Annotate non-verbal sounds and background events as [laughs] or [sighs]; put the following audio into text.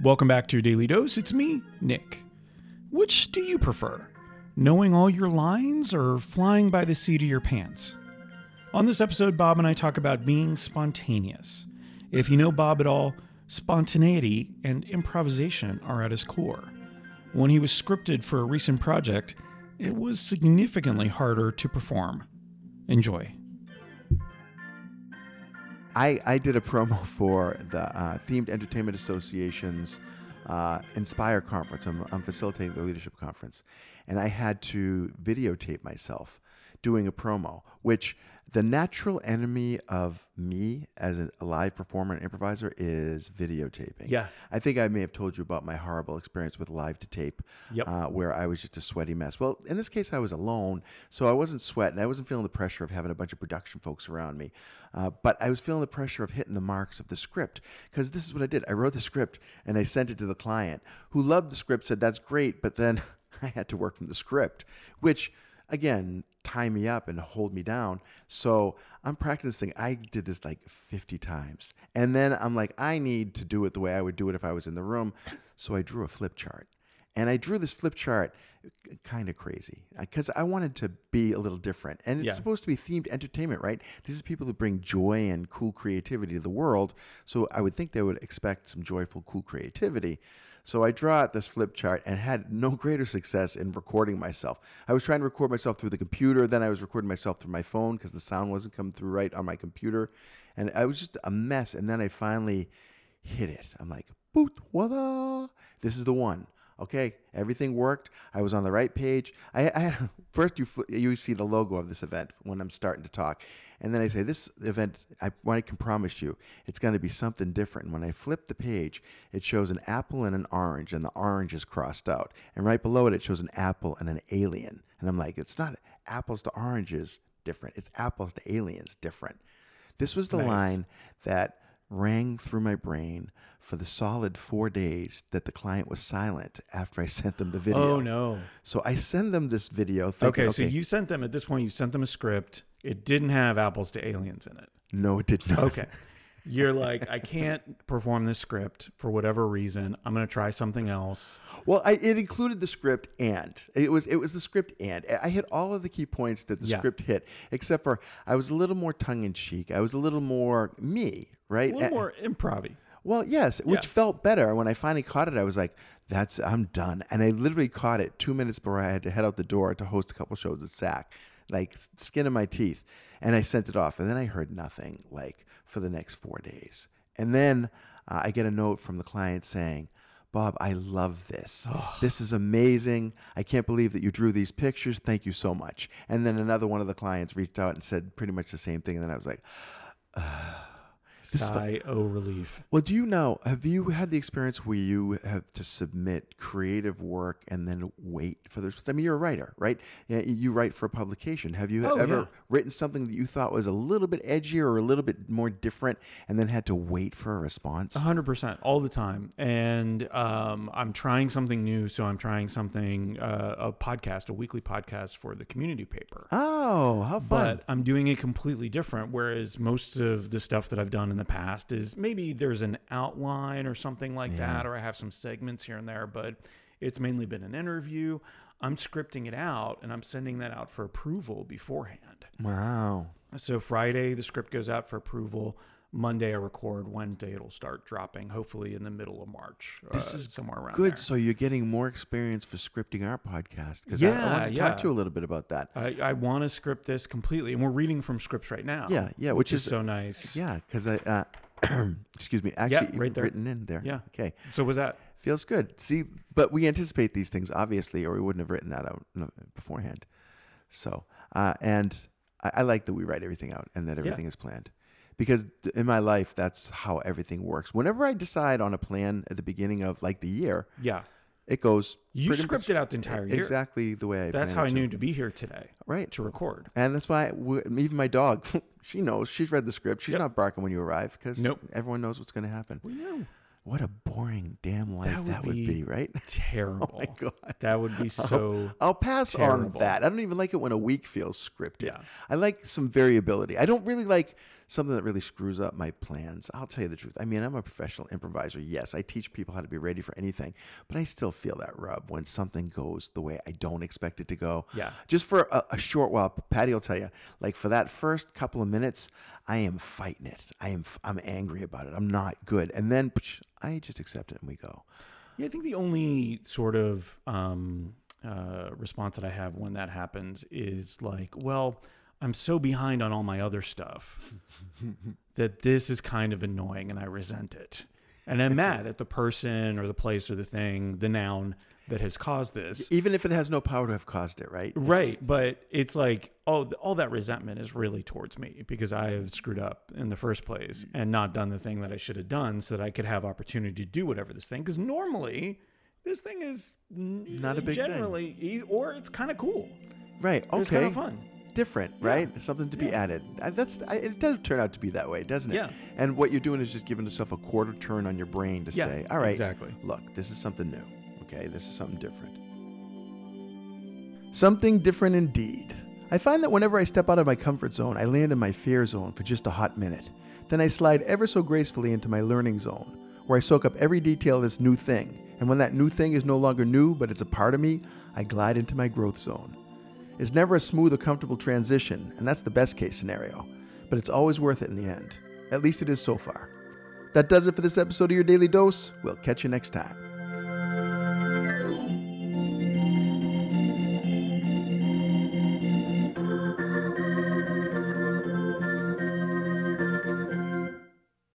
Welcome back to your Daily Dose. It's me, Nick. Which do you prefer? Knowing all your lines or flying by the seat of your pants? On this episode, Bob and I talk about being spontaneous. If you know Bob at all, spontaneity and improvisation are at his core. When he was scripted for a recent project, it was significantly harder to perform. Enjoy. I, I did a promo [laughs] for the uh, Themed Entertainment Association's uh, Inspire Conference. I'm, I'm facilitating the leadership conference. And I had to videotape myself doing a promo, which the natural enemy of me as a live performer and improviser is videotaping. Yeah. I think I may have told you about my horrible experience with live to tape, Yep. uh, where I was just a sweaty mess. Well, in this case, I was alone, so I wasn't sweating. I wasn't feeling the pressure of having a bunch of production folks around me, uh, but I was feeling the pressure of hitting the marks of the script because this is what I did. I wrote the script and I sent it to the client, who loved the script, said that's great, but then [laughs] I had to work from the script, which again tie me up and hold me down. So I'm practicing. I did this like 50 times. And then I'm like, I need to do it the way I would do it if I was in the room. So I drew a flip chart. And I drew this flip chart kind of crazy uh, because I wanted to be a little different. And it's Yeah. supposed to be themed entertainment, right? These are people that bring joy and cool creativity to the world. So I would think they would expect some joyful, cool creativity. So I draw out this flip chart and had no greater success in recording myself. I was trying to record myself through the computer, then I was recording myself through my phone because the sound wasn't coming through right on my computer. And I was just a mess. And then I finally hit it. I'm like, boot, wada. This is the one. Okay, everything worked. I was on the right page. I, I had, [laughs] first you you see the logo of this event when I'm starting to talk, and then I say this event. I, I can promise you, it's going to be something different. And when I flip the page, it shows an apple and an orange, and the orange is crossed out, and right below it, it shows an apple and an alien. And I'm like, it's not apples to oranges different. It's apples to aliens different. This was the Nice. line that rang through my brain for the solid four days that the client was silent after I [laughs] sent them the oh, video. Oh, no. So I send them this video. Thinking, Okay, so you sent them, at this point, you sent them a script. It didn't have apples to aliens in it. no, it did not. Okay. You're like, I can't perform this script for whatever reason. I'm going to try something else. Well, I, it included the script and it was it was the script and I hit all of the key points that the Yeah. script hit, except for I was a little more tongue in cheek. I was a little more me, right? A little more improv Well, yes, which Yeah. felt better. When I finally caught it, I was like, "That's I'm done." And I literally caught it two minutes before I had to head out the door to host a couple shows at SAC, like skin of my teeth. And I sent it off, and then I heard nothing like for the next four days. And then uh, I get a note from the client saying. Bob, I love this. [sighs] This is amazing. I can't believe that you drew these pictures. Thank you so much. And then another one of the clients reached out and said pretty much the same thing. And then I was like, fu- [sighs] sigh o relief. well, do you know? Have you had the experience where you have to submit creative work and then wait for the? response? I mean, you're a writer, right? You write for a publication. Have you Oh, ever yeah. written something that you thought was a little bit edgier or a little bit more different, and then had to wait for a response? Hundred percent, all the time. And um, I'm trying something new, so I'm trying something uh, a podcast, a weekly podcast for the community paper. Oh, how fun! But I'm doing it completely different. Whereas most of the stuff that I've done in the past is maybe there's an outline or something like that, or I have some segments here and there, but it's mainly been an interview. I'm scripting it out and I'm sending that out for approval beforehand. wow. So Friday, the script goes out for approval. Monday, I record. Wednesday, it'll start dropping, hopefully in the middle of March. This uh, is somewhere around Good. there. So you're getting more experience for scripting our podcast because I, I Yeah, want to yeah. talk to you a little bit about that. I, I want to script this completely, and we're reading from scripts right now. Yeah, yeah, which, which is, is- so nice. Yeah, because I. Uh, [clears throat] excuse me. Actually, right there. written in there. Yeah. Okay. So was that? Feels good. See, but we anticipate these things obviously, or we wouldn't have written that out beforehand. So, uh, and I, I like that we write everything out and that everything is planned, because in my life that's how everything works. Whenever I decide on a plan at the beginning of like the year, Yeah. it goes. You scripted out the entire year. exactly the way I. That's how I to. knew to be here today Right. to record. And that's why we, even my dog, [laughs] she knows. She's read the script. She's Yep. not barking when you arrive because Nope. everyone knows what's going to happen. We know. What a boring damn life that That would, would be, be right? Terrible. [laughs] oh my god. That would be so. I'll pass on that. I don't even like it when a week feels scripted. Yeah. I like some variability. I don't really like something that really screws up my plans. I'll tell you the truth. I mean, I'm a professional improviser. Yes, I teach people how to be ready for anything, but I still feel that rub when something goes the way I don't expect it to go. Yeah. Just for a, a short while, Patty will tell you, like for that first couple of minutes, I am fighting it. I am I'm angry about it. I'm not good. And then psh, I just accept it and we go. Yeah, I think the only sort of um, uh, response that I have when that happens is like, well, I'm so behind on all my other stuff [laughs] that this is kind of annoying and I resent it. And I'm mad at the person or the place or the thing, the noun that has caused this. Even if it has no power to have caused it, right? It's Right, just- but it's like oh, all that resentment is really towards me because I have screwed up in the first place mm. and not done the thing that I should have done so that I could have opportunity to do whatever this thing. Because normally, this thing is Not a big thing. generally, e- or it's kind of cool. right. Okay. It's kind of fun. Different, right? Something to be added. That's I, it. Does turn out to be that way, doesn't it? Yeah. And what you're doing is just giving yourself a quarter turn on your brain to Yeah, say, "All right, exactly. Look, this is something new. Okay, this is something different. Something different indeed. I find that whenever I step out of my comfort zone, I land in my fear zone for just a hot minute. Then I slide ever so gracefully into my learning zone, where I soak up every detail of this new thing. And when that new thing is no longer new, but it's a part of me, I glide into my growth zone. It's never a smooth or comfortable transition, and that's the best case scenario. But it's always worth it in the end. At least it is so far. That does it for this episode of Your Daily Dose. We'll catch you next time.